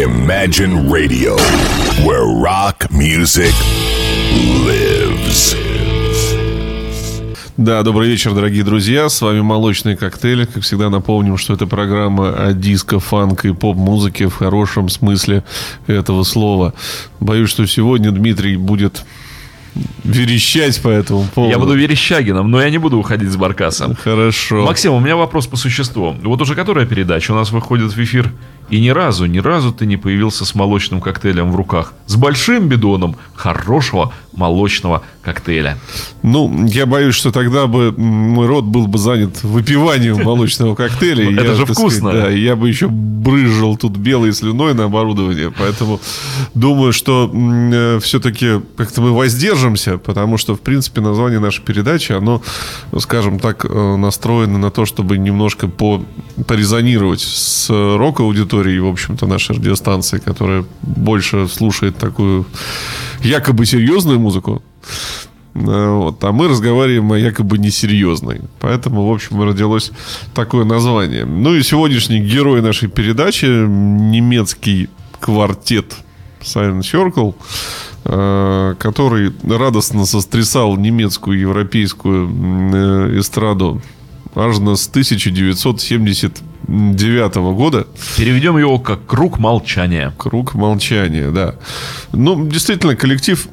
Imagine Radio, where rock music lives. Да, добрый вечер, дорогие друзья. С вами «Молочный коктейль». Как всегда, напомним, что это программа о диско, фанк и поп-музыке в хорошем смысле этого слова. Боюсь, что сегодня Дмитрий будет верещать по этому поводу. Я буду Верещагином, но я не буду уходить с Баркаса. Хорошо. Максим, у меня вопрос по существу. Вот уже которая передача у нас выходит в эфир, и ни разу, ни разу ты не появился с молочным коктейлем в руках. С большим бидоном хорошего молочного коктейля. Ну, я боюсь, что тогда бы мой рот был бы занят выпиванием молочного коктейля. Ну, это же вкусно. Да, я бы еще брызжил тут белой слюной на оборудование. Поэтому думаю, что э, все-таки как-то мы воздержимся, потому что, в принципе, название нашей передачи, оно, скажем так, э, настроено на то, чтобы немножко по, порезонировать с рок-аудиторией, в общем-то, нашей радиостанции, которая больше слушает такую якобы серьезную музыку. Э, Вот. А мы разговариваем о якобы несерьезной. Поэтому, в общем, родилось такое название. Ну и сегодняшний герой нашей передачи немецкий квартет Silent Circle, э, который радостно сострясал немецкую европейскую э, эстраду аж с 1979 года. Переведем его как «Круг молчания». Круг молчания, да. Ну, действительно, коллектив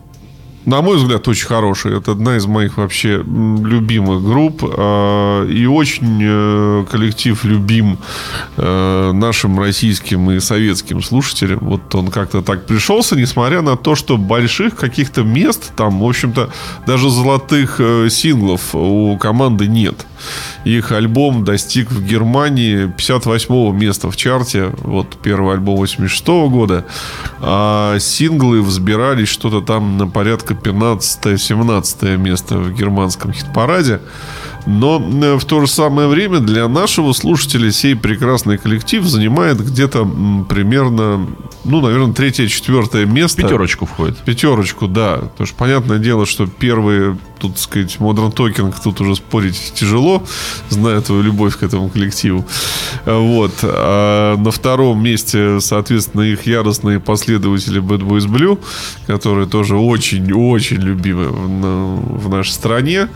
на мой взгляд, очень хороший. Это одна из моих вообще любимых групп. А, и очень э, коллектив любим э, нашим российским и советским слушателям. Вот он как-то так пришелся, несмотря на то, что больших каких-то мест там, в общем-то, даже золотых э, синглов у команды нет. Их альбом достиг в Германии 58 места в чарте. Вот первый альбом 86 года. А синглы взбирались что-то там на порядка 15-17 место в германском хит-параде. Но в то же самое время для нашего слушателя сей прекрасный коллектив занимает где-то примерно, ну, наверное, третье-четвертое место. Пятерочку входит. Пятерочку, да. Потому что понятное дело, что первые, тут, так сказать, Modern Talking, тут уже спорить тяжело, зная твою любовь к этому коллективу. Вот. А на втором месте, соответственно, их яростные последователи Bad Boys Blue, которые тоже очень-очень любимы в, в нашей стране.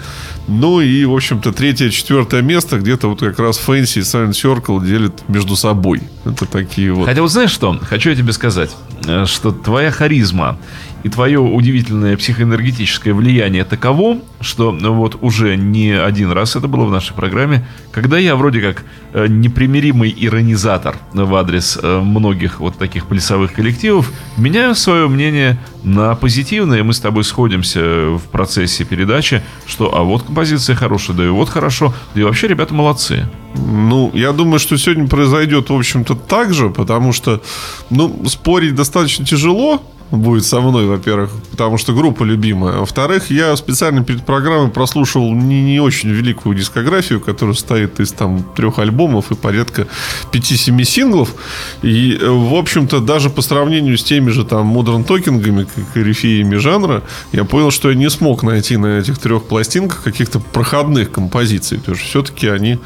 Ну и, в общем-то, третье, четвертое место где-то вот как раз Fancy и Silent Circle делят между собой. Это такие вот... Хотя вот знаешь что? Хочу я тебе сказать, э, что твоя харизма и твое удивительное психоэнергетическое влияние таково, что ну, вот уже не один раз это было в нашей программе, когда я вроде как э, непримиримый иронизатор в адрес э, многих вот таких плясовых коллективов, меняю свое мнение на позитивное, мы с тобой сходимся в процессе передачи, что а вот композиция хорошая, да и вот хорошо, да и вообще ребята молодцы. Ну, я думаю, что сегодня произойдет, в общем-то, так же, потому что, ну, спорить достаточно тяжело, будет со мной, во-первых, потому что группа любимая. Во-вторых, я специально перед программой прослушал не, не очень великую дискографию, которая состоит из там трех альбомов и порядка 5-7 синглов. И, в общем-то, даже по сравнению с теми же там модерн токингами, корифеями жанра, я понял, что я не смог найти на этих трех пластинках каких-то проходных композиций. Потому что все-таки они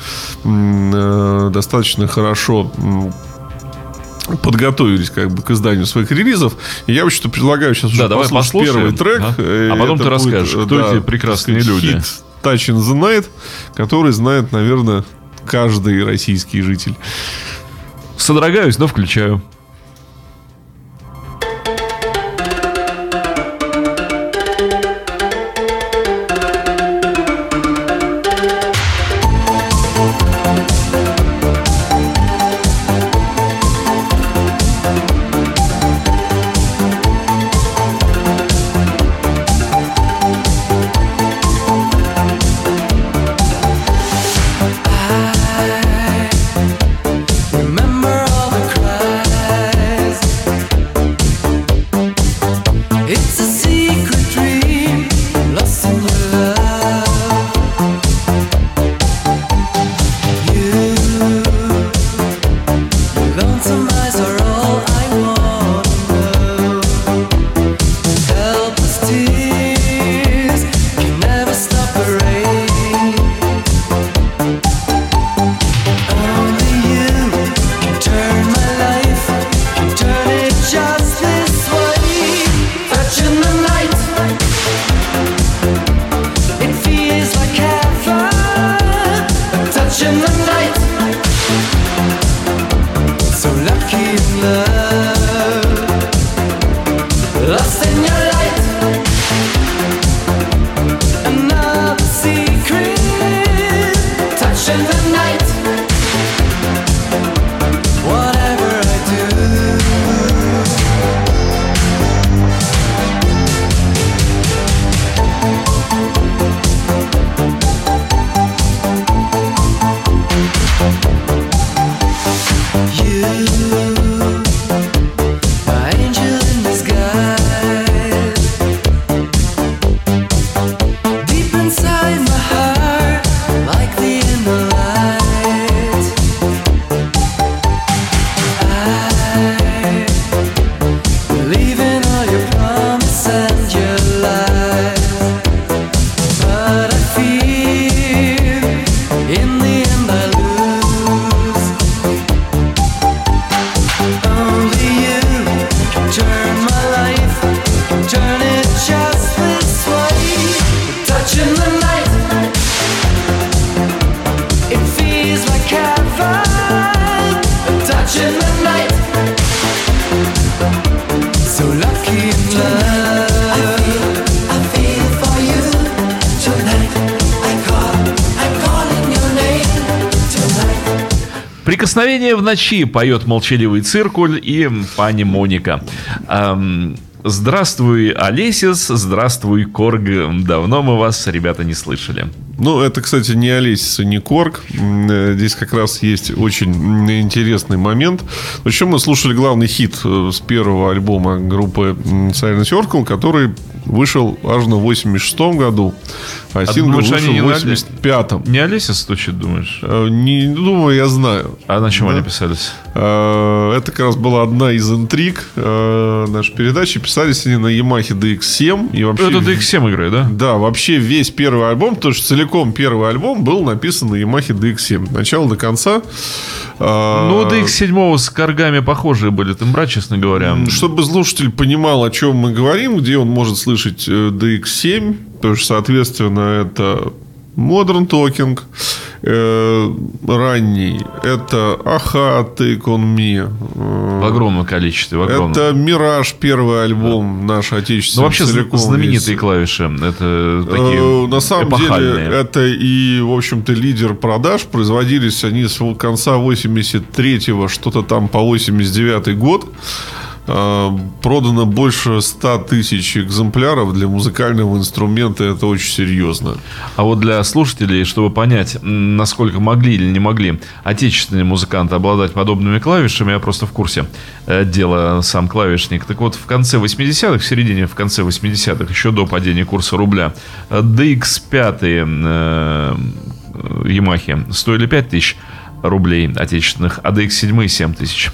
э, достаточно хорошо подготовились как бы к изданию своих релизов. И я вообще предлагаю сейчас да, уже давай послушать первый трек. А, а потом ты расскажешь, будет, кто да, эти прекрасные сказать, люди. Хит Touch in the Night, который знает, наверное, каждый российский житель. Содрогаюсь, но включаю. Прикосновение в ночи поет молчаливый циркуль и пани Моника. Эм, здравствуй, Олесис, здравствуй, Корг. Давно мы вас, ребята, не слышали. Ну, это, кстати, не Олесис и не Корг. Э, здесь как раз есть очень интересный момент. Причем мы слушали главный хит э, с первого альбома группы Silent Circle, который вышел аж на 86 году. А, а сингл вышел в 85-м. Не Олеся стучит, думаешь? Э, не думаю, я знаю. А на чем да? они писались? Это как раз была одна из интриг нашей передачи. Писались они на Yamaha DX7. И вообще... Это DX7 играет, да? Да, вообще весь первый альбом, потому что целиком первый альбом был написан на Yamaha DX7. Начало до конца. А, ну, DX7 с коргами похожие были, тембра, честно говоря. Чтобы слушатель понимал, о чем мы говорим, где он может слышать э, DX7, то есть, соответственно, это Modern Talking, э, ранний, это Аха, Take On Me. Э, в огромном количестве. В огромном. Это Мираж, первый альбом да. наш отечественный. Ну, вообще знаменитые весь. клавиши. Это такие э, На самом эпохальные. деле, это и, в общем-то, лидер продаж. Производились они с конца 83-го, что-то там по 89 год. А, продано больше 100 тысяч экземпляров для музыкального инструмента. Это очень серьезно. А вот для слушателей, чтобы понять, насколько могли или не могли отечественные музыканты обладать подобными клавишами, я просто в курсе э, дела сам клавишник. Так вот, в конце 80-х, в середине, в конце 80-х, еще до падения курса рубля, DX5 э, Yamaha стоили 5 тысяч рублей отечественных, а DX7 7 тысяч.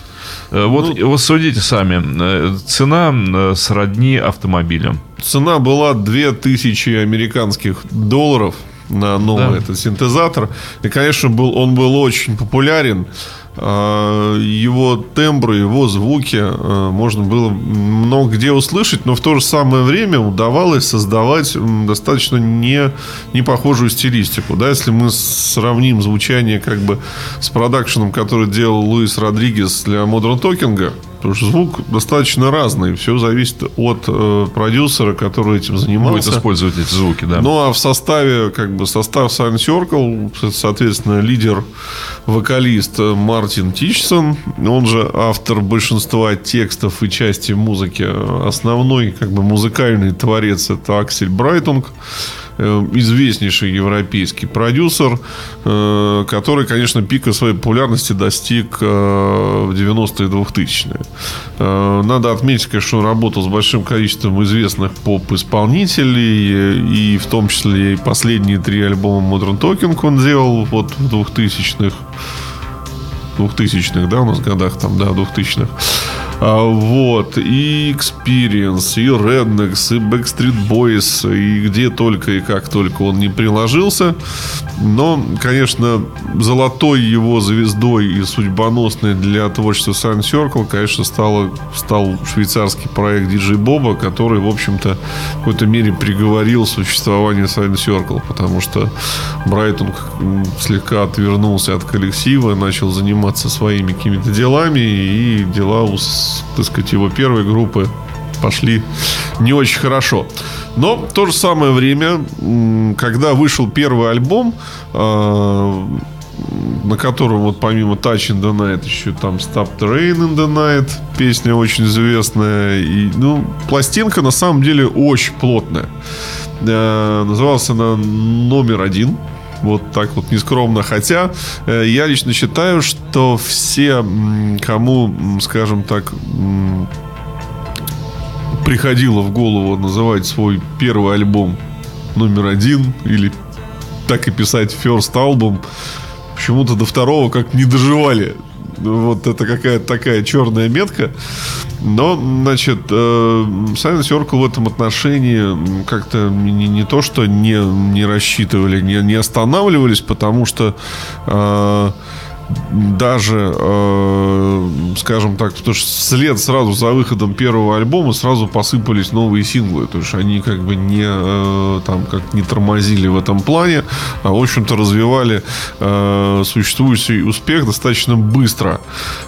Э, вот, ну, вот судите сами. Э, цена э, сродни автомобилю. Цена была 2000 американских долларов на новый да. этот синтезатор. И, конечно, был, он был очень популярен. А, его тембры, его звуки а, можно было много где услышать, но в то же самое время удавалось создавать достаточно не, не похожую стилистику. Да, если мы сравним звучание как бы с продакшеном, который делал Луис Родригес для Modern Talking, Потому что звук достаточно разный. Все зависит от э, продюсера, который этим занимался. Будет использовать эти звуки, да. Ну, а в составе, как бы, состав Silent Circle, соответственно, лидер, вокалист Мартин Тичсон, он же автор большинства текстов и части музыки. Основной, как бы, музыкальный творец это Аксель Брайтунг. Э, известнейший европейский продюсер, э, который, конечно, пика своей популярности достиг э, в 90-е 2000-е. Надо отметить, конечно, он работал с большим количеством известных поп-исполнителей, и в том числе и последние три альбома Modern Talking он делал вот в 2000-х. 2000-х, да, у нас годах там, да, 2000-х. А, вот. И Experience, и Rednex, и Backstreet Boys, и где только и как только он не приложился. Но, конечно, золотой его звездой и судьбоносной для творчества Sun Circle, конечно, стало, стал швейцарский проект DJ Боба, который, в общем-то, в какой-то мере приговорил существование Sun Circle, потому что Брайтон слегка отвернулся от коллектива, начал заниматься своими какими-то делами, и дела, так сказать, его первой группы пошли не очень хорошо. Но в то же самое время, когда вышел первый альбом, а, на котором вот помимо Touch in the Night еще там Stop the Rain in the Night, песня очень известная. И, ну, пластинка на самом деле очень плотная. Э, называлась она «Номер один». Вот так вот нескромно. Хотя э, я лично считаю, что все, кому, скажем так, приходило в голову называть свой первый альбом номер один или так и писать first album, почему-то до второго как не доживали. Вот это какая-то такая черная метка. Но, значит, э, Silent Circle в этом отношении как-то не, не то, что не, не рассчитывали, не, не останавливались, потому что э, даже, э, скажем так, потому что вслед сразу за выходом первого альбома сразу посыпались новые синглы. То есть они как бы не, э, там, как не тормозили в этом плане, а, в общем-то, развивали э, существующий успех достаточно быстро.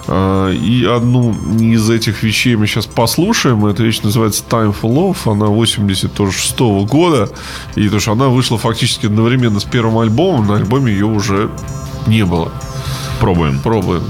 Э, и одну из этих вещей мы сейчас послушаем. Эта вещь называется Time for Love. Она 86 -го года. И то, что она вышла фактически одновременно с первым альбомом, на альбоме ее уже не было. Пробуем. Пробуем.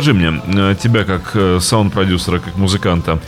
Скажи мне, э, тебя как э, саунд-продюсера, как музыканта,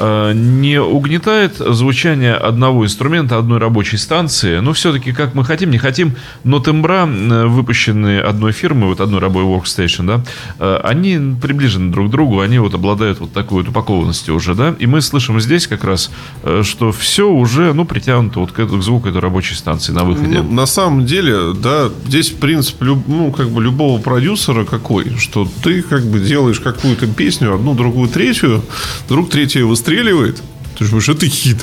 не угнетает звучание одного инструмента, одной рабочей станции. Ну, все-таки, как мы хотим, не хотим, но тембра, э, выпущенные одной фирмой, вот одной рабой Workstation, да, э, они приближены друг к другу, они вот обладают вот такой вот упакованностью уже, да, и мы слышим здесь как раз, э, что все уже, ну, притянуто вот к, этому, к звуку этой рабочей станции на выходе. Ну, на самом деле, да, здесь принцип, ну, как бы любого продюсера какой, что ты как бы делаешь какую-то песню, одну, другую, третью, вдруг третья выстреливает, ты же думаешь, это хит.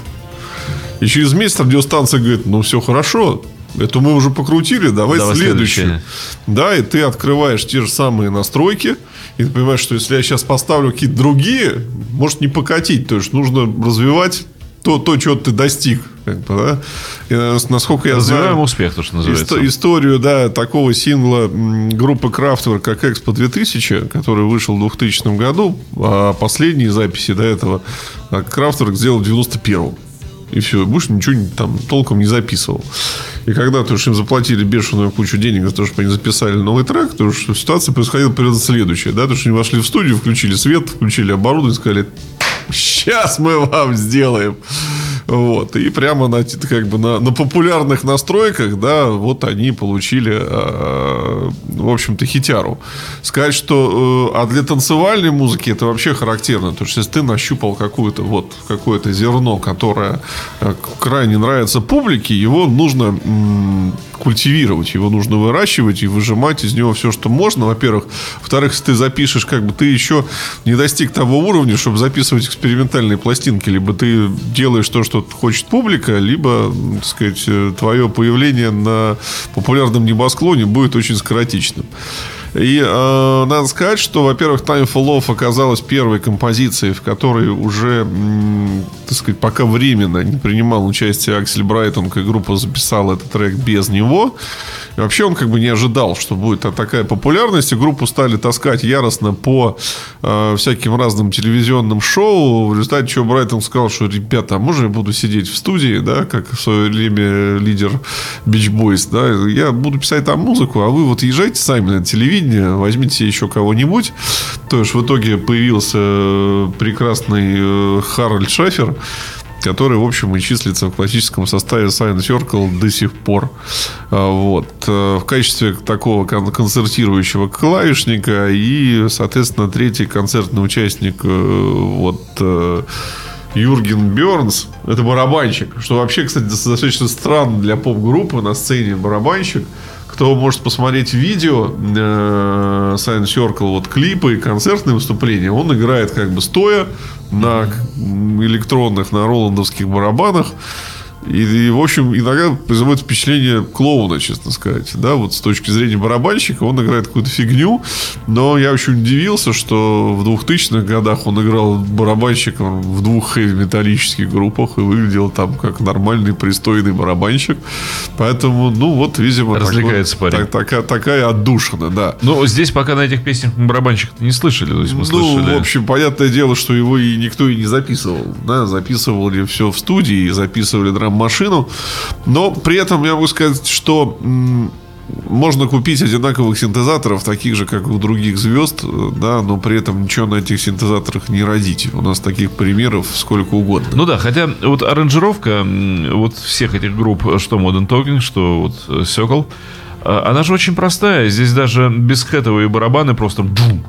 И через месяц радиостанция говорит, ну, все хорошо, эту мы уже покрутили, давай, Давай следующую. следующее. Да, и ты открываешь те же самые настройки, и ты понимаешь, что если я сейчас поставлю какие-то другие, может не покатить. То есть нужно развивать то, то чего ты достиг. Как бы, да? И, э, насколько я Развиваем знаю, успех, то, что называется. исто- историю да, такого сингла группы Крафтверк, как Экспо 2000, который вышел в 2000 году, а последние записи до этого а, Крафтверк сделал в 91 и все, больше ничего не- там толком не записывал. И когда то, что им заплатили бешеную кучу денег за то, чтобы они записали новый трек, то что ситуация происходила примерно следующая. Да? То, что они вошли в студию, включили свет, включили оборудование, сказали, сейчас мы вам сделаем. Вот. И прямо на, как бы на, на популярных настройках, да, вот они получили, э, в общем-то, хитяру. Сказать, что... э, а для танцевальной музыки это вообще характерно. То есть, если ты нащупал какое-то вот какое-то зерно, которое э, крайне нравится публике, его нужно культивировать, его нужно выращивать и выжимать из него все, что можно, во-первых. Во-вторых, если ты запишешь, как бы ты еще не достиг того уровня, чтобы записывать экспериментальные пластинки, либо ты делаешь то, что хочет публика, либо, так сказать, э, твое появление на популярном небосклоне будет очень скоротечным. И э, надо сказать, что, во-первых, Time for Love оказалась первой композицией, в которой уже, м, так сказать, пока временно не принимал участие Аксель Брайтон, как группа записала этот трек без него. И вообще он как бы не ожидал, что будет та- такая популярность, и группу стали таскать яростно по э, всяким разным телевизионным шоу, в результате чего Брайтон сказал, что, ребята, а можно я буду сидеть в студии, да, как в свое время лидер Beach Boys, да, я буду писать там музыку, а вы вот езжайте сами на телевидение, возьмите себе еще кого-нибудь. То есть в итоге появился э, прекрасный э, Харальд Шафер, который, в общем, и числится в классическом составе Silent Circle до сих пор. А, Вот. Э, В качестве такого кон- концертирующего клавишника и, соответственно, третий концертный участник вот Юрген Бернс, это барабанщик, что вообще, кстати, достаточно странно для поп-группы на сцене барабанщик. Кто может посмотреть видео э, Silent Circle, вот клипы и концертные выступления, он играет как бы стоя на электронных, на роландовских барабанах. И, и, в общем, иногда производит впечатление клоуна, честно сказать. Да, вот с точки зрения барабанщика он играет какую-то фигню. Но я очень удивился, что в 2000-х годах он играл барабанщиком в двух хэви-металлических группах и выглядел там как нормальный, пристойный барабанщик. Поэтому, ну, вот, видимо... Развлекается такой- парень. так- такая, такая отдушина, да. Ну, здесь пока на этих песнях мы барабанщика-то не слышали. То есть мы Ну, слышали... в общем, понятное дело, что его и никто и не записывал. Да, записывали все в студии, записывали драм-машину. Но при этом я могу сказать, что можно купить одинаковых синтезаторов, таких же, как у других звезд, э, да, но при этом ничего на этих синтезаторах не родить. У нас таких примеров сколько угодно. Ну да, хотя вот аранжировка вот всех этих групп, что Modern Talking, что вот э, Circle, э, она же очень простая. Здесь даже бесхэтовые барабаны просто дум,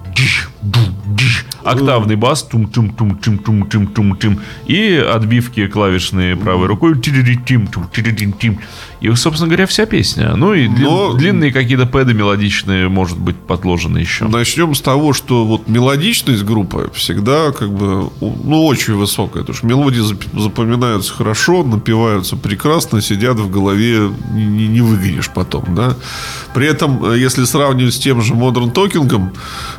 дум. Октавный бас тум тум тум тум тум тум тум тум и отбивки клавишные правой рукой тим тум тим. И собственно говоря вся песня. Ну и длин- Но- длинные какие-то пэды мелодичные может быть подложены еще. Начнем с того, что вот мелодичность группы всегда как бы ну очень высокая, потому что мелодии зап- запоминаются хорошо, напиваются прекрасно, сидят в голове, не, не- не выгонишь потом, да. При этом, э, если сравнивать с тем же Modern Talking,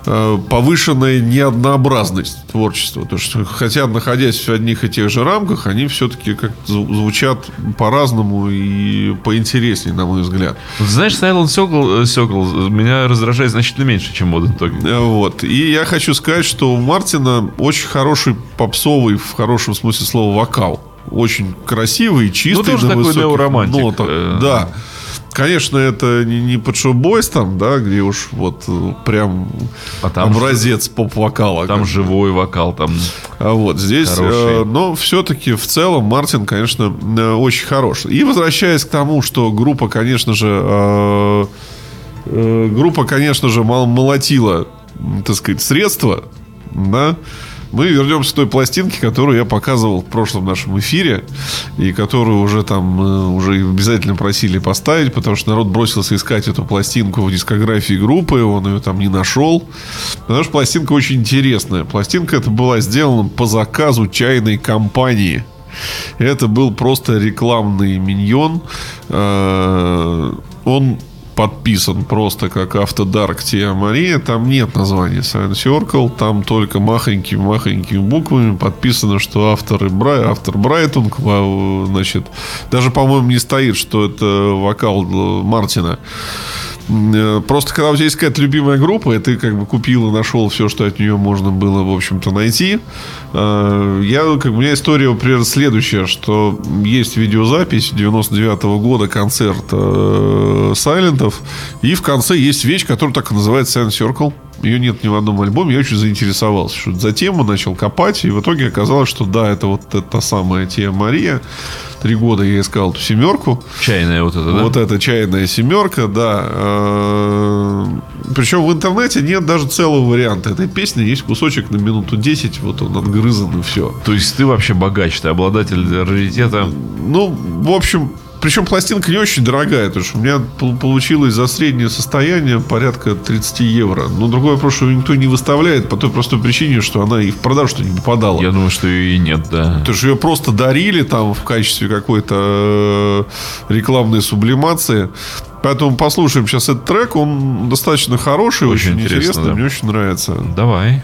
э, повышенная неоднообразность творчества, то что хотя находясь в одних и тех же рамках, они все-таки как звучат по-разному и поинтереснее, на мой взгляд. Знаешь Silent Circle, э, Circle меня раздражает значительно меньше чем Modern Talking Э, Вот. И я хочу сказать, что у Мартина очень хороший попсовый, в хорошем смысле слова, вокал. Очень красивый, чистый. Ну, тоже такой высоких неоромантик, нотах. э. Да. Конечно, это не, не под шоу-бойс там, да, где уж вот э, прям А там образец поп-вокала. Там как живой вокал, там А вот здесь, э, но все-таки в целом Мартин, конечно, э, очень хорош. И возвращаясь к тому, что группа, конечно же, э, э, группа, конечно же, мол- молотила, так сказать, средства, да, мы вернемся к той пластинке, которую я показывал в прошлом нашем эфире, и которую уже там э, уже обязательно просили поставить, потому что народ бросился искать эту пластинку в дискографии группы, он ее там не нашел. Потому что пластинка очень интересная. Пластинка эта была сделана по заказу чайной компании. Это был просто рекламный миньон. Э, Он подписан просто как Автодарк Тия Мария. Там нет названия Science Circle. Там только махонькими-махонькими буквами подписано, что авторы Брай, автор Брайтунг. ва- Значит, даже, по-моему, не стоит, что это вокал э, Мартина. Э, Просто когда у тебя есть какая-то любимая группа, и ты как бы купил и нашел все, что от нее можно было, в общем-то, найти. э, Я, как бы, у меня история, например, следующая, что есть видеозапись 99 года, концерт э, Сайлентов, и в конце есть вещь, которая так и называется Silent Circle. Ее нет ни в одном альбоме. Я очень заинтересовался, что за тему, начал копать, и в итоге оказалось, что да, это вот та самая Тия Мария. Три года я искал эту семерку. чайная вот эта, да? Вот эта чайная семерка, да. Э, Причем в интернете нет даже целого варианта этой песни. Есть кусочек на минуту 10, вот он отгрызан и все. То есть ты вообще богач, ты обладатель раритета. Ну, в общем, причем пластинка не очень дорогая, потому что у меня пол- получилось за среднее состояние порядка 30 евро. Но что ее никто не выставляет по той простой причине, что она и в продажу-то не попадала. Я думаю, что и нет, да. Потому что ее просто дарили там в качестве какой-то э, рекламной сублимации. Поэтому послушаем сейчас этот трек. Он достаточно хороший, Очень очень, интересный. да. Мне очень нравится. Давай.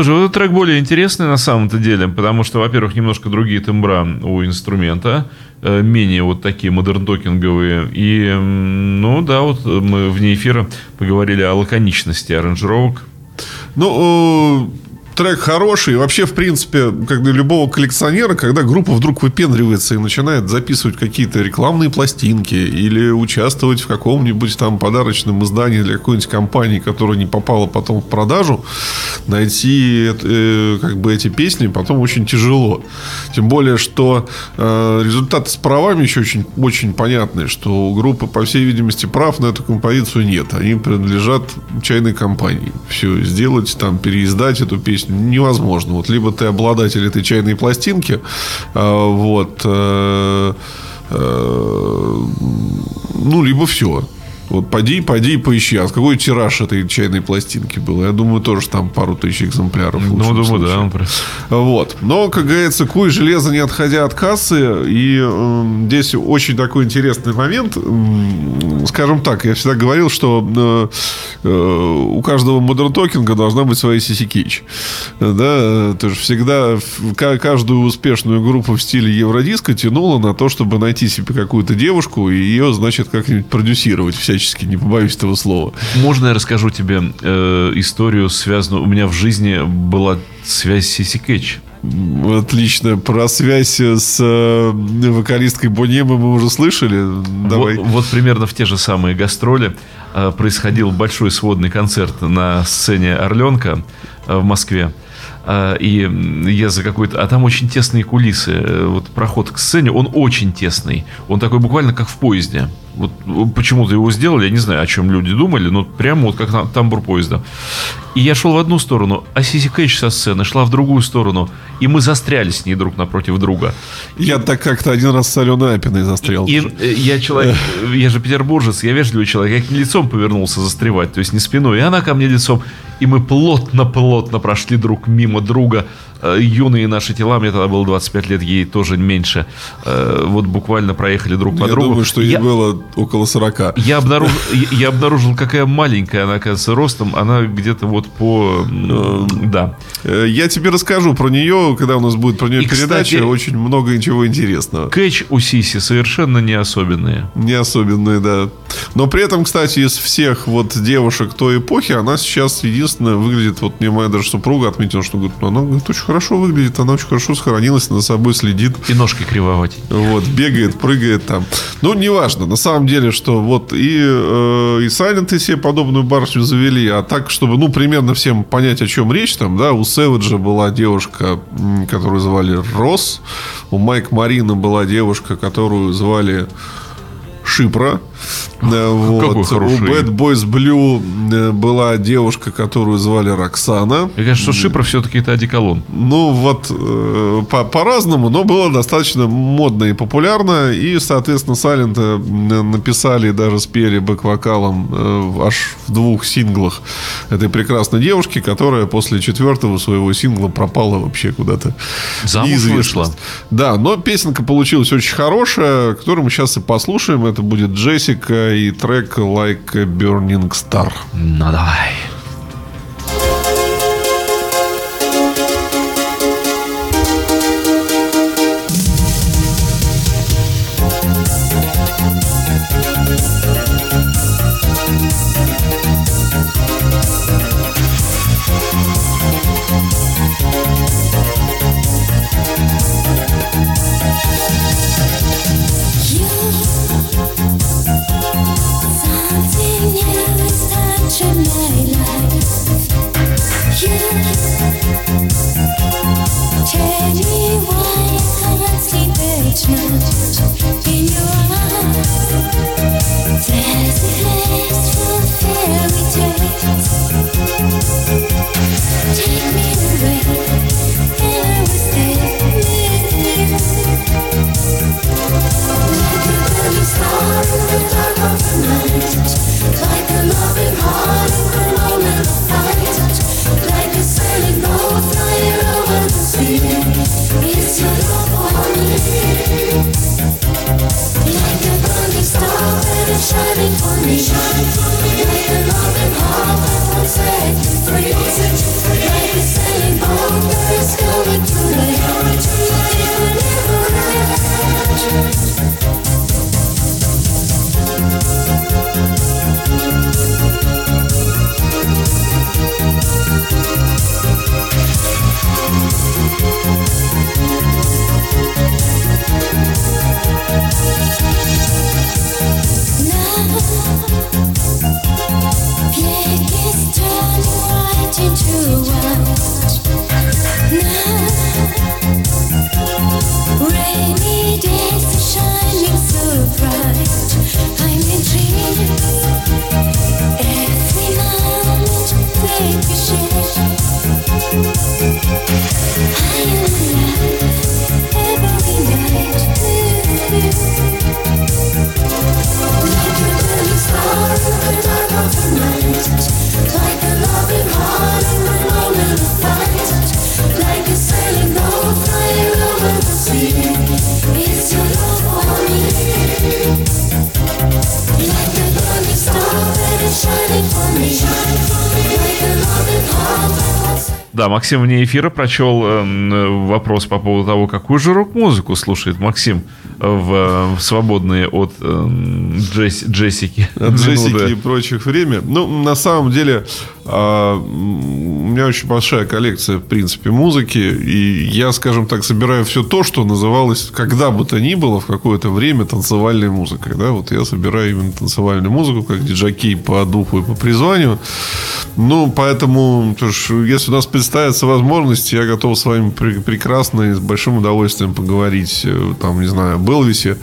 Слушай, вот этот трек более интересный на самом-то деле, потому что, во-первых, немножко другие тембра у инструмента, э, менее вот такие модерн-токинговые. И, ну да, вот мы вне эфира поговорили о лаконичности аранжировок. Ну, э, трек хороший. Вообще, в принципе, как для любого коллекционера, когда группа вдруг выпендривается и начинает записывать какие-то рекламные пластинки или участвовать в каком-нибудь там подарочном издании для какой-нибудь компании, которая не попала потом в продажу, найти э, как бы эти песни потом очень тяжело. Тем более, что э, результаты с правами еще очень, очень понятные, что у группы, по всей видимости, прав на эту композицию нет. Они принадлежат чайной компании. Все, сделать, там, переиздать эту песню невозможно. Вот либо ты обладатель этой чайной пластинки, а, вот, э, э, ну, либо все. Вот поди, поди и поищи. А какой тираж этой чайной пластинки был? Я думаю, тоже там пару тысяч экземпляров. Ну, думаю, случае. да. он про- Вот. Но, как говорится, куй железо, не отходя от кассы. И м, здесь очень такой интересный момент. Скажем так, я всегда говорил, что э, э, у каждого модерн токинга должна быть своя CC Cage. Да, то есть всегда каждую успешную группу в стиле евродиска тянуло на то, чтобы найти себе какую-то девушку и ее, значит, как-нибудь продюсировать всячески, не побоюсь этого слова. Можно я расскажу тебе э, историю, связанную... У меня в жизни была связь с Сиси Кэтч. Отлично. Про связь с э, вокалисткой Бонемы мы уже слышали. Давай. Вот, вот примерно в те же самые гастроли э, происходил большой сводный концерт на сцене Орленка э, в Москве. А, И я за какой-то... А там очень тесные кулисы. Э, Вот проход к сцене, он очень тесный. Он такой буквально как в поезде. Вот э, почему-то его сделали, я не знаю, о чем люди думали, но прямо вот как на тамбур поезда. И я шел в одну сторону, а Сиси Кэтч со сцены шла в другую сторону. И мы застряли с ней друг напротив друга. Я так как-то один раз с Аленой Апиной застрял. И э, я человек, э, я же петербуржец, я вежливый человек, я к ней лицом повернулся застревать, то есть не спиной, и она ко мне лицом, и мы плотно-плотно прошли друг мимо друга, юные наши тела, мне тогда было 25 лет, ей тоже меньше, Э, вот буквально проехали друг по Я другу. думаю, что ей я, было около 40. я обнаружил, я- я обнаружил, какая маленькая она, оказывается, ростом, она где-то вот по, м, да. Э, Я тебе расскажу про нее, когда у нас будет про нее И, передача. кстати- Очень много ничего интересного. Кэч у Сиси совершенно не особенные. Не особенные, да. Но при этом, кстати, из всех вот девушек той эпохи, она сейчас единственная выглядит, вот мне моя даже супруга отметила, что говорит, «Ну, она говорит, очень хорошо выглядит, она очень хорошо сохранилась, за собой следит. И ножки кривовать. Вот, бегает, прыгает там. Ну, неважно, на самом деле, что вот и, э, и Silent себе подобную барышню завели, а так, чтобы, ну, примерно всем понять, о чем речь там, да, у Сэвиджа была девушка, которую звали Рос, у Майк Марина была девушка, которую звали Шипра. Э, Вот. какой У Bad Boys Blue э, была девушка, которую звали Роксана. Мне кажется, что Шипра все-таки это одеколон. Ну, вот э, по- по-разному, но было достаточно модно и популярно. И, соответственно, Салента написали и даже спели бэк-вокалом аж в двух синглах этой прекрасной девушки, которая после четвертого своего сингла пропала вообще куда-то. Замуж вышла. Да, но песенка получилась очень хорошая, которую мы сейчас и послушаем. Это будет Джессика и трек Like a Burning Star. Ну, давай. Максим вне эфира прочел эм, вопрос по поводу того, какую же рок-музыку слушает Максим в, э, в свободные от Джесс- Джессики. От Джессики и прочих время. Ну, на самом деле, а, у меня очень большая коллекция, в принципе, музыки. И я, скажем так, собираю все то, что называлось, когда бы то ни было, в какое-то время танцевальной музыкой. Да? Вот я собираю именно танцевальную музыку, как диджакей по духу и по призванию. Ну, поэтому, если у нас представится возможность, я готов с вами пре- прекрасно и с большим удовольствием поговорить, э, там, не знаю, об Элвисе,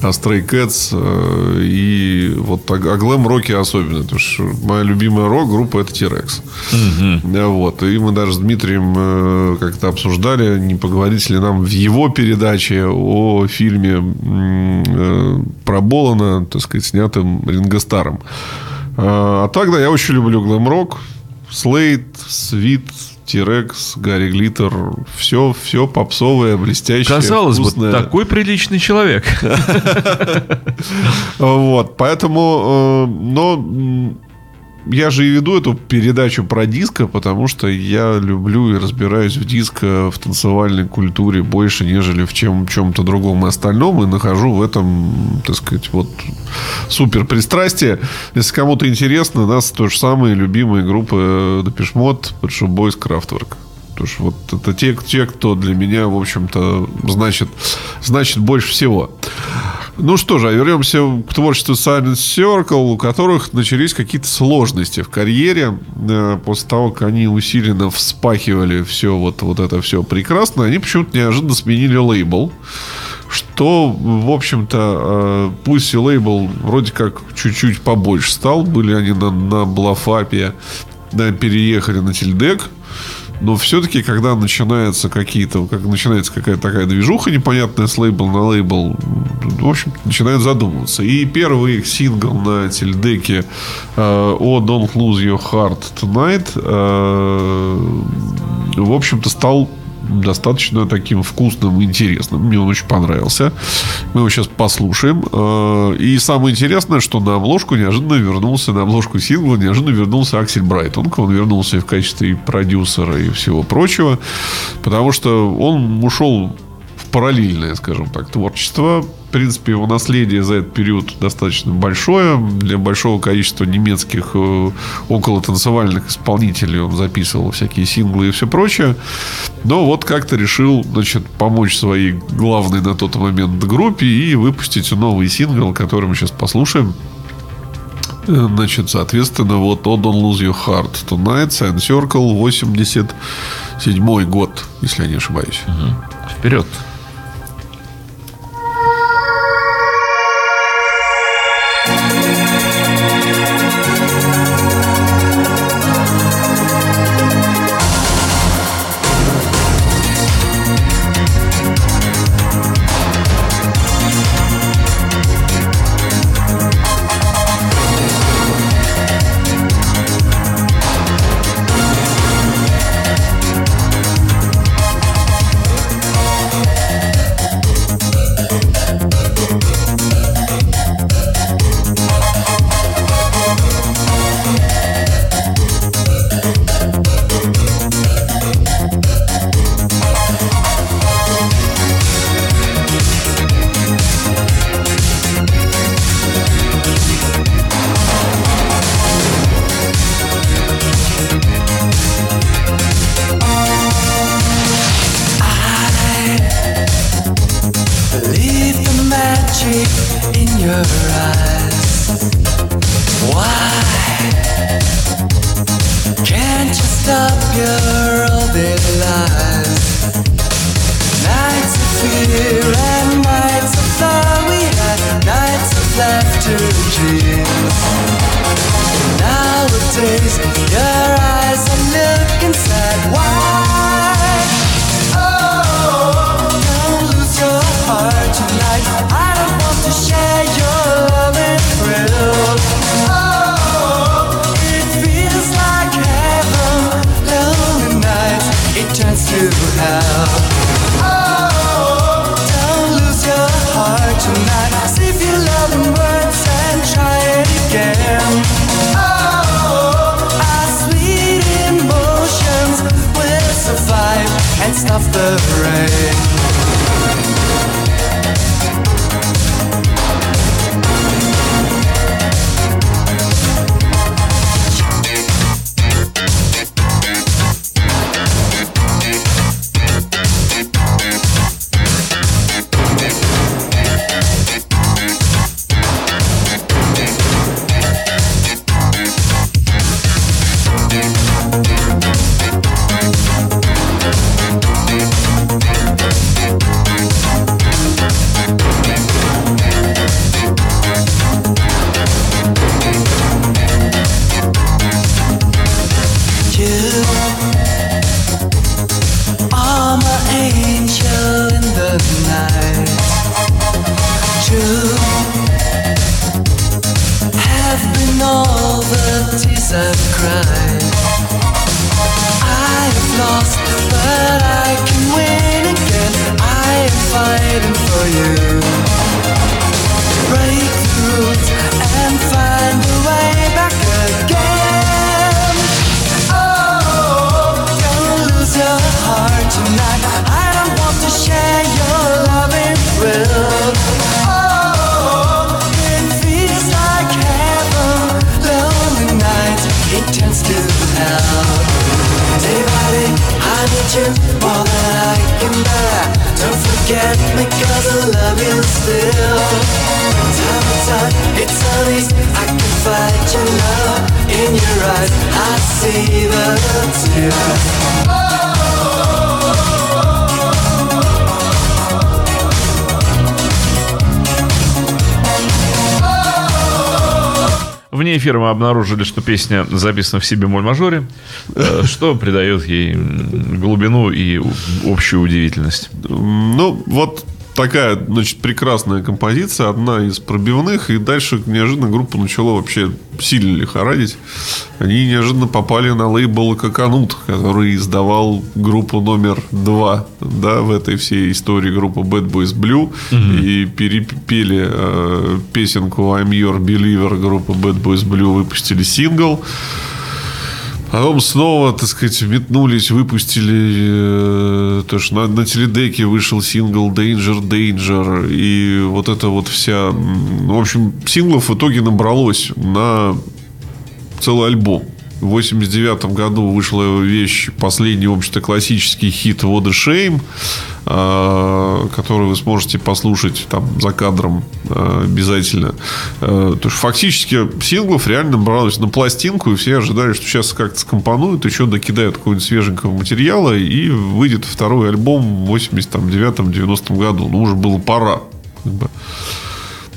о Stray Cats э, и вот о, о глэм-роке особенно. Потому что моя любимая рок-группа это T-Rex. Да, Вот. И мы даже с Дмитрием э, как-то обсуждали, не поговорить ли нам в его передаче о фильме э, про Болана, так сказать, снятым Ринго Старом. А так, да, я очень люблю глэм-рок. Слейд, Свит, Тирекс, Гарри Глиттер. Все, все попсовое, блестящее, Казалось вкусное. бы, такой приличный человек. Вот, поэтому, но я же и веду эту передачу про диско, потому что я люблю и разбираюсь в диско, в танцевальной культуре больше, нежели в чем, чем-то другом и остальном, и нахожу в этом, так сказать, вот супер пристрастие. Если кому-то интересно, у нас то же самые любимые группы Депешмот, Shop Boys, Kraftwerk. Потому что вот это те, те, кто для меня, в общем-то, значит, значит больше всего. Ну что же, а вернемся к творчеству Silent Circle, у которых начались какие-то сложности в карьере. Э, После того, как они усиленно вспахивали все вот, вот это все прекрасно, они почему-то неожиданно сменили лейбл. Что, в общем-то, э, пусть и лейбл вроде как чуть-чуть побольше стал. Были они на, на Блафапе, да, переехали на Тильдек. Но все-таки, когда начинается какие-то, как начинается какая-то такая движуха непонятная с лейбл на лейбл, в общем, начинают задумываться. И первый их сингл на тельдеке «Oh, Don't Lose Your Heart Tonight» э, в общем-то, стал достаточно таким вкусным и интересным. Мне он очень понравился. Мы его сейчас послушаем. Э, И самое интересное, что на обложку неожиданно вернулся, на обложку сингла неожиданно вернулся Аксель Брайтон. Он вернулся и в качестве продюсера и всего прочего. Потому что он ушел в параллельное, скажем так, творчество. Принципе, его наследие за этот период достаточно большое. Для большого количества немецких э, около танцевальных исполнителей он записывал всякие синглы и все прочее. Но вот как-то решил, значит, помочь своей главной на тот момент группе и выпустить новый сингл, который мы сейчас послушаем. Э, Значит, соответственно, вот «Oh, Don't Lose Your Heart Tonight», Sign Circle, 87 год, если я не ошибаюсь. Вперед. Обнаружили, что песня записана в себе моль-мажоре, э, что придает ей глубину и общую удивительность. Ну, вот такая, значит, прекрасная композиция, одна из пробивных, и дальше неожиданно группа начала вообще сильно лихорадить. Они неожиданно попали на лейбл Коканут, который издавал группу номер два, да, в этой всей истории группы Bad Boys Blue, и перепели э, песенку I'm Your Believer группы Bad Boys Blue, выпустили сингл. Потом снова, так сказать, метнулись, выпустили э, тоже на, на теледеке вышел сингл Danger Danger. И вот это вот вся... В общем, синглов в итоге набралось на целый альбом. В 89 году вышла вещь, последний, в общем-то, классический хит «What a Shame», э, который вы сможете послушать там за кадром э, обязательно. Э, То есть, фактически синглов реально бралось на пластинку, и все ожидали, что сейчас как-то скомпонуют, еще докидают какого-нибудь свеженького материала, и выйдет второй альбом в 89-90 году. Ну, уже было пора. как бы.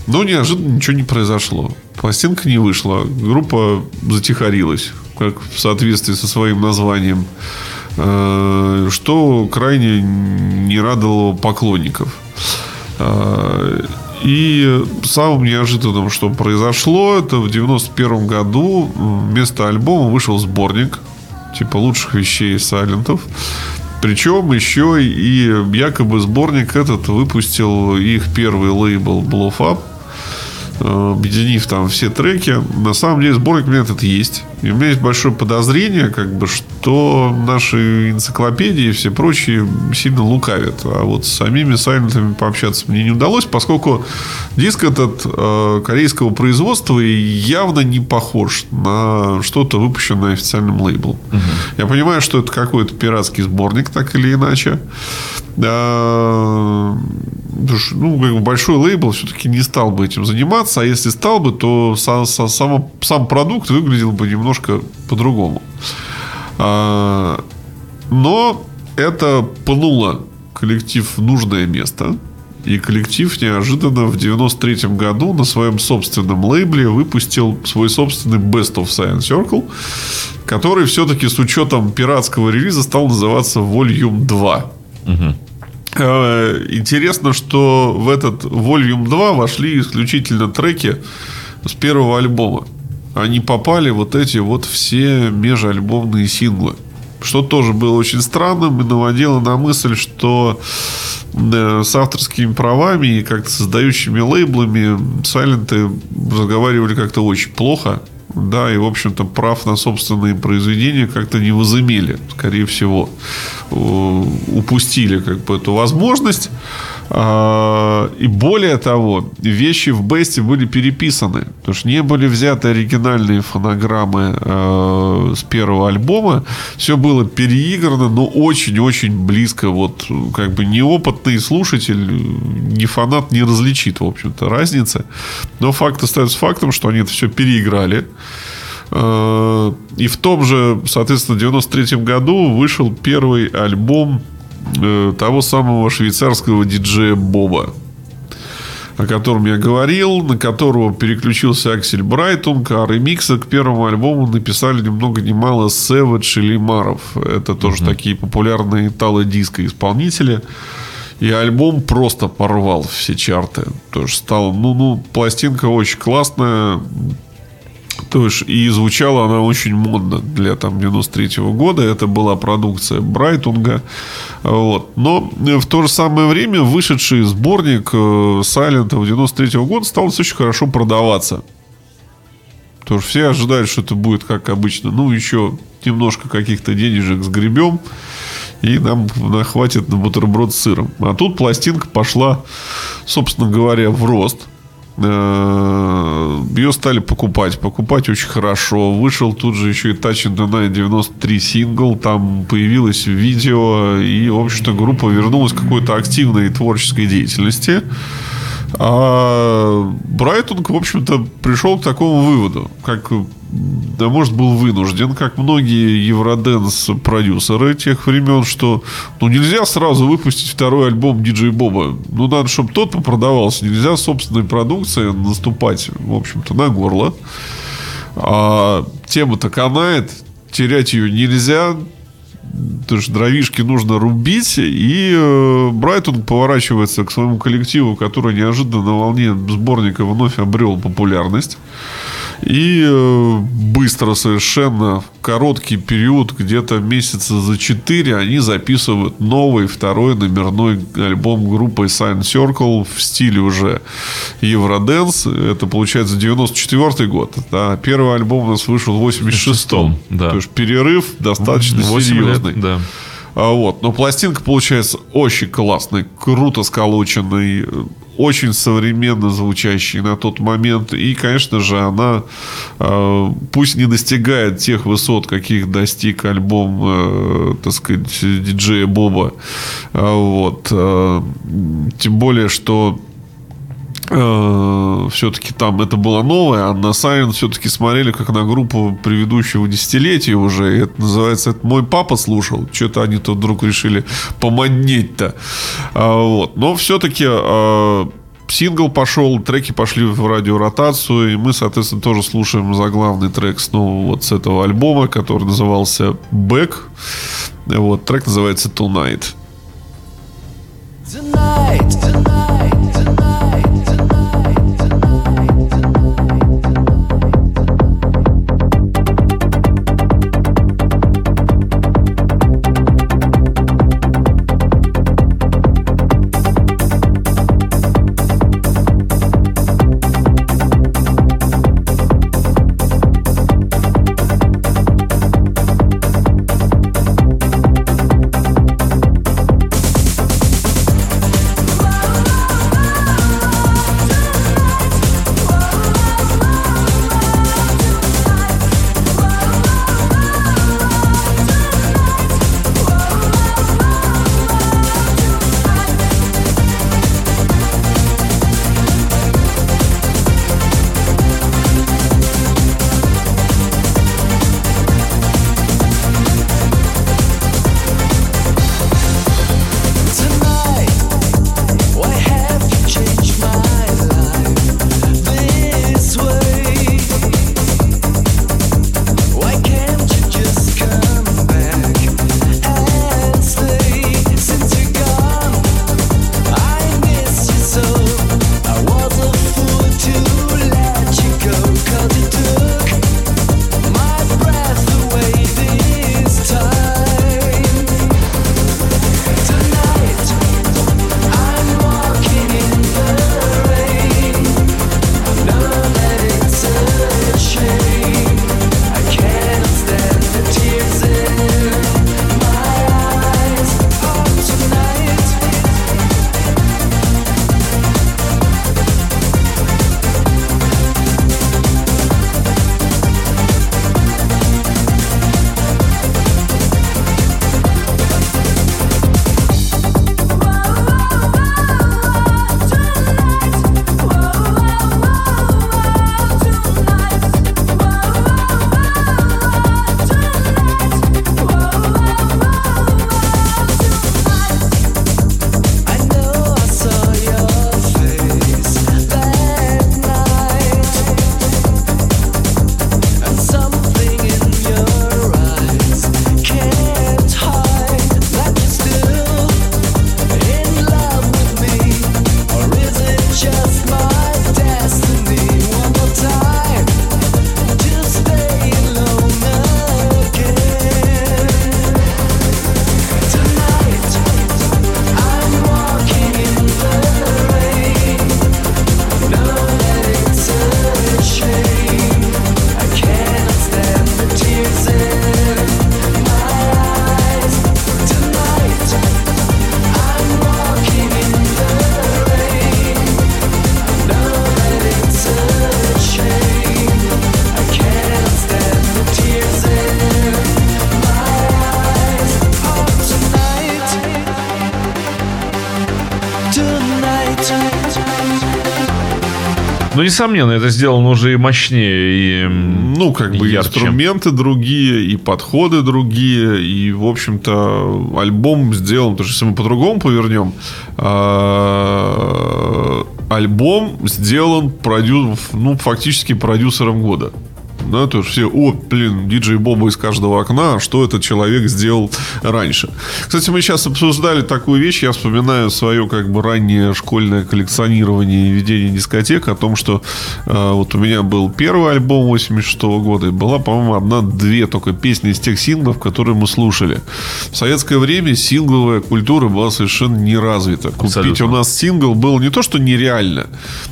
Но неожиданно ничего не произошло. Пластинка не вышла. Группа затихарилась, как в соответствии со своим названием. Э, Что крайне не радовало поклонников. Э, И самым неожиданным, что произошло, это в 91 году вместо альбома вышел сборник типа лучших вещей Сайлентов. Причем еще и якобы сборник этот выпустил их первый лейбл Bluff Up, объединив там все треки. На самом деле сборник у меня этот есть. И у меня есть большое подозрение, как бы, что наши энциклопедии и все прочие сильно лукавят. А вот с самими сайлентами пообщаться мне не удалось, поскольку диск этот э, корейского производства и явно не похож на что-то выпущенное официальным лейблом. Я понимаю, что это какой-то пиратский сборник, так или иначе. Ну, как бы большой лейбл все-таки не стал бы этим заниматься, а если стал бы, то са- са- само- сам продукт выглядел бы немножко по-другому. А, но это пнуло коллектив в нужное место. И коллектив неожиданно в 93 году на своем собственном лейбле выпустил свой собственный Best of Science Circle, который все-таки с учетом пиратского релиза стал называться Volume 2. Э, Интересно, что в этот Volume 2 вошли исключительно треки с первого альбома. Они попали вот эти вот все межальбомные синглы. Что тоже было очень странным и наводило на мысль, что э, с авторскими правами и как-то создающими лейблами Сайленты разговаривали как-то очень плохо. Да, и, в общем-то, прав на собственные произведения как-то не возымели, скорее всего, Э, упустили как бы эту возможность. А, И более того, вещи в Бесте были переписаны, потому что не были взяты оригинальные фонограммы э, с первого альбома. Все было переиграно, но очень-очень близко. Вот как бы неопытный слушатель, не фанат не различит, в общем-то, разницы. Но факт остается фактом, что они это все переиграли. Э, И в том же, соответственно, 93 году вышел первый альбом того самого швейцарского диджея Боба о котором я говорил, на которого переключился Аксель Брайтунг, а ремиксы к первому альбому написали ни много ни мало Сэвидж и Лимаров. Это тоже такие популярные итало-диско исполнители. И альбом просто порвал все чарты. Тоже стал, ну, ну, пластинка очень классная, то есть, и звучала она очень модно для там 93 года. Это была продукция Брайтунга. Вот. Но в то же самое время вышедший сборник э, Сайлента 93 года стал очень хорошо продаваться. Потому что все ожидают, что это будет как обычно. Ну, еще немножко каких-то денежек сгребем. И нам хватит на бутерброд с сыром. А тут пластинка пошла, собственно говоря, в рост – Э, ее стали покупать. Покупать очень хорошо. Вышел тут же еще и Touch the Night 93 сингл. Там появилось видео. И, в общем-то, группа вернулась к какой-то активной творческой деятельности. А Брайтонг, в общем-то, пришел к такому выводу, как, да, может, был вынужден, как многие Евроденс-продюсеры тех времен, что ну, нельзя сразу выпустить второй альбом Диджей Боба. Ну, надо, чтобы тот продавался. Нельзя собственной продукции наступать, в общем-то, на горло. А тема-то канает, терять ее нельзя, потому что дровишки нужно рубить, и э, Брайтон поворачивается к своему коллективу, который неожиданно на волне сборника вновь обрел популярность. И э, быстро совершенно, короткий период, где-то месяца за 4, они записывают новый, второй номерной альбом группы Sign Circle в стиле уже Евроденс. Это получается 94 год. Да. Первый альбом у нас вышел в 86-м. Да. То есть перерыв достаточно 8 серьезный. лет, да. А, Вот. Но пластинка получается очень классной, круто сколоченной, э, очень современно звучащей на тот момент. И, конечно же, она э, пусть не достигает тех высот, каких достиг альбом, э, так сказать, диджея Боба. А, Вот. э, Тем более, что все-таки там это было новое, а на Сайн все-таки смотрели как на группу предыдущего десятилетия уже. И это называется «Это мой папа слушал». Что-то они тут вдруг решили помоднеть-то. А, вот. Но все-таки сингл пошел, треки пошли в радиоротацию, и мы, соответственно, тоже слушаем заглавный трек снова вот с этого альбома, который назывался «Back». Вот, трек называется. Tonight, tonight, tonight, несомненно, это сделано уже и мощнее, и Ну, как бы ярче. инструменты другие, и подходы другие, и, в общем-то, альбом сделан, потому что если мы по-другому повернем, а, альбом сделан продю... ну, фактически продюсером года. Да, то есть все, о, блин, диджей Боба из каждого окна, что этот человек сделал раньше. Кстати, мы сейчас обсуждали такую вещь, я вспоминаю свое как бы раннее школьное коллекционирование и ведение дискотек о том, что э, вот у меня был первый альбом 86 года, и была, по-моему, одна-две только песни из тех синглов, которые мы слушали. В советское время сингловая культура была совершенно не развита. Купить Абсолютно. у нас сингл было не то, что нереально,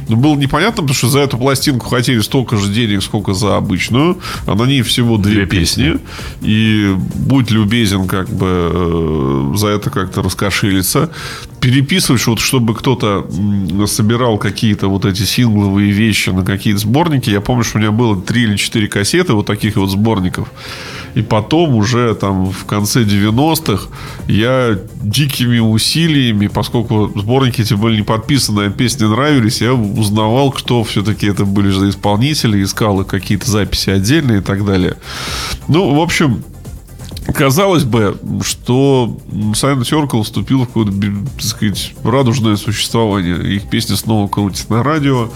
но было непонятно, потому что за эту пластинку хотели столько же денег, сколько за обычную, а на ней всего две, Две песни. песни. И будь любезен, как бы э, за это как-то раскошелиться. Переписывать, вот, чтобы кто-то собирал какие-то вот эти сингловые вещи на какие-то сборники. Я помню, что у меня было три или четыре кассеты вот таких вот сборников. И потом уже там в конце 90-х я дикими усилиями, поскольку сборники эти были не подписаны, а песни нравились, я узнавал, кто все-таки это были за исполнители, искал их какие-то записи отдельные и так далее. Ну, в общем, Казалось бы, что Silent Circle вступил в какое-то, так сказать, радужное существование. Их песни снова крутят на радио.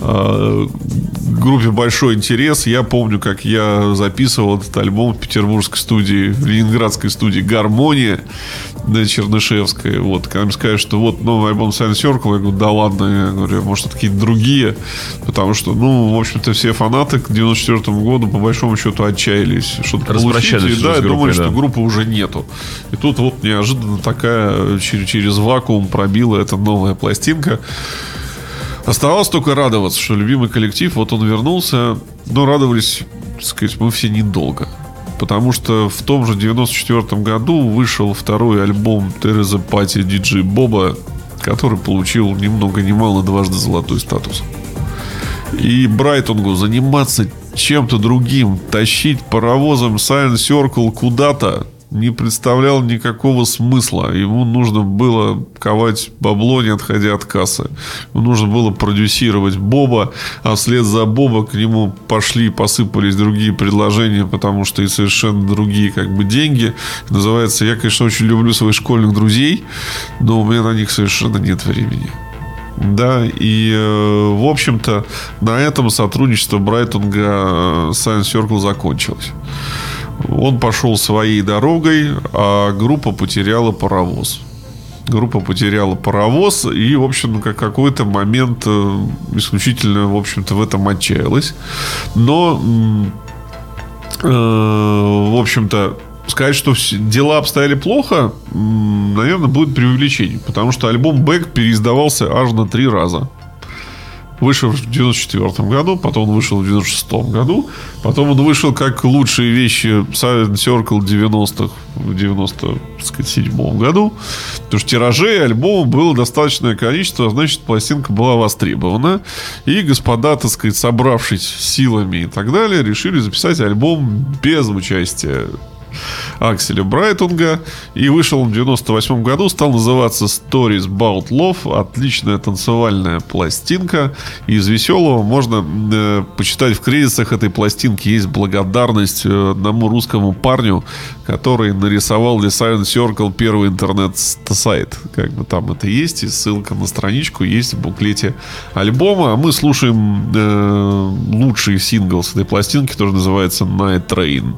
А, Группе большой интерес. Я помню, как я записывал этот альбом в петербургской студии, в ленинградской студии «Гармония» на Чернышевской. Вот, когда мне сказали, что вот новый альбом Silent Circle, я говорю, да ладно, я говорю, может, это какие-то другие, потому что, ну, в общем-то, все фанаты к 94 году, по большому счету, отчаялись что-то Распрощались получить. И, да, и думали, группой, что да. группы уже нету. И тут вот неожиданно такая через, через вакуум пробила эта новая пластинка. Оставалось только радоваться, что любимый коллектив, вот он вернулся, но радовались, сказать, мы все недолго. Потому что в том же 94 году вышел второй альбом Тереза Пати Диджей Боба, который получил ни много ни мало дважды золотой статус. И Брайтонгу заниматься чем-то другим, тащить паровозом Silent Circle куда-то не представлял никакого смысла. Ему нужно было ковать бабло, не отходя от кассы. Ему нужно было продюсировать Боба, а вслед за Боба к нему пошли, посыпались другие предложения, потому что и совершенно другие как бы деньги. Называется, я, конечно, очень люблю своих школьных друзей, но у меня на них совершенно нет времени. Да, и, э, в общем-то, на этом сотрудничество Брайтонга э, Science Circle закончилось. Он пошел своей дорогой, а группа потеряла паровоз. Группа потеряла паровоз и, в общем, как- какой-то момент э, исключительно, в общем-то, в этом отчаялась. Но, э, в общем-то, сказать, что дела обстояли плохо, наверное, будет преувеличением. Потому что альбом Бэк переиздавался аж на три раза. Вышел в 94 году, потом он вышел в 96 году, потом он вышел как лучшие вещи Silent Circle 90-х в 97 году. Потому что тиражей альбома было достаточное количество, а значит, пластинка была востребована. И господа, так сказать, собравшись силами и так далее, решили записать альбом без участия Акселя Брайтунга. И вышел он в 98 году. Стал называться Stories About Love. Отличная танцевальная пластинка. И из веселого можно э, почитать в кризисах этой пластинки. Есть благодарность э, одному русскому парню, который нарисовал для Silent Circle первый интернет-сайт. Как бы там это есть. И ссылка на страничку есть в буклете альбома. А мы слушаем э, лучший сингл с этой пластинки, который называется Night Train.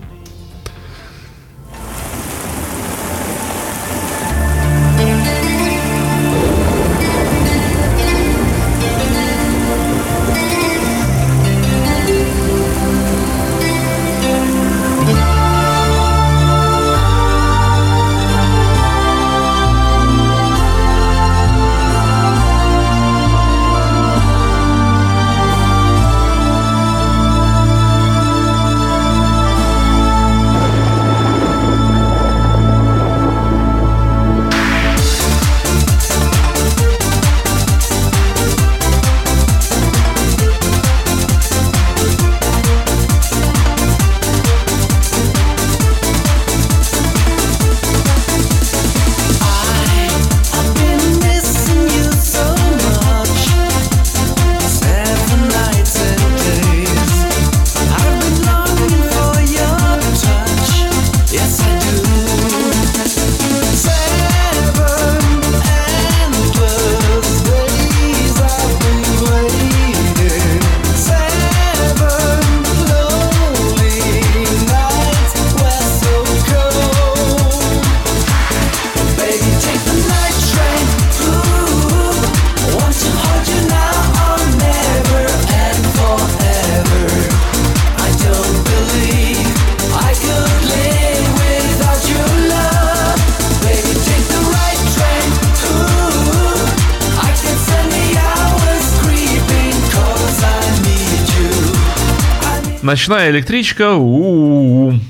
Ночная электричка. у-у-у. Ну,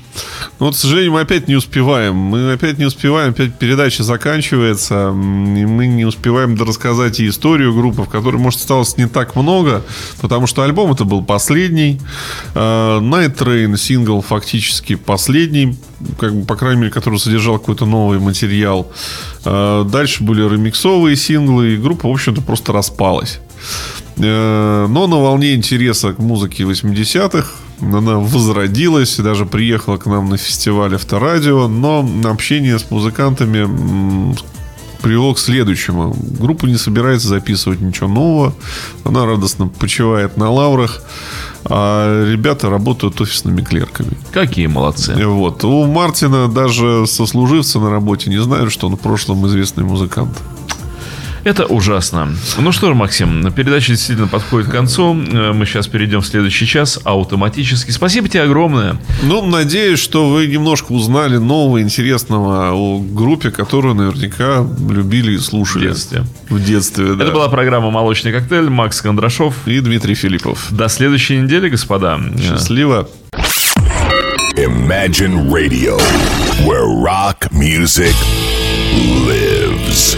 вот, к сожалению, мы опять не успеваем. Мы опять не успеваем, опять передача заканчивается, и мы не успеваем рассказать и историю группы, в которой, может, осталось не так много, потому что альбом это был последний. Э, Night Train сингл фактически последний, как бы, по крайней мере, который содержал какой-то новый материал. Э, Дальше были ремиксовые синглы, и группа, в общем-то, просто распалась. Э, Но на волне интереса к музыке 80-х она возродилась, и даже приехала к нам на фестиваль Авторадио, но общение с музыкантами привело к следующему. Группа не собирается записывать ничего нового, она радостно почивает на лаврах, а ребята работают офисными клерками. Какие молодцы. Вот. У Мартина даже сослуживцы на работе не знают, что он в прошлом известный музыкант. Это ужасно. Ну что ж, Максим, передача действительно подходит к концу. Э, Мы сейчас перейдем в следующий час автоматически. Спасибо тебе огромное. Ну, надеюсь, что вы немножко узнали нового, интересного о группе, которую наверняка любили и слушали. В детстве. В детстве, да. Это была программа «Молочный коктейль». Макс Кондрашов. И Дмитрий Филиппов. До следующей недели, господа. Счастливо. Imagine Radio, where rock music lives.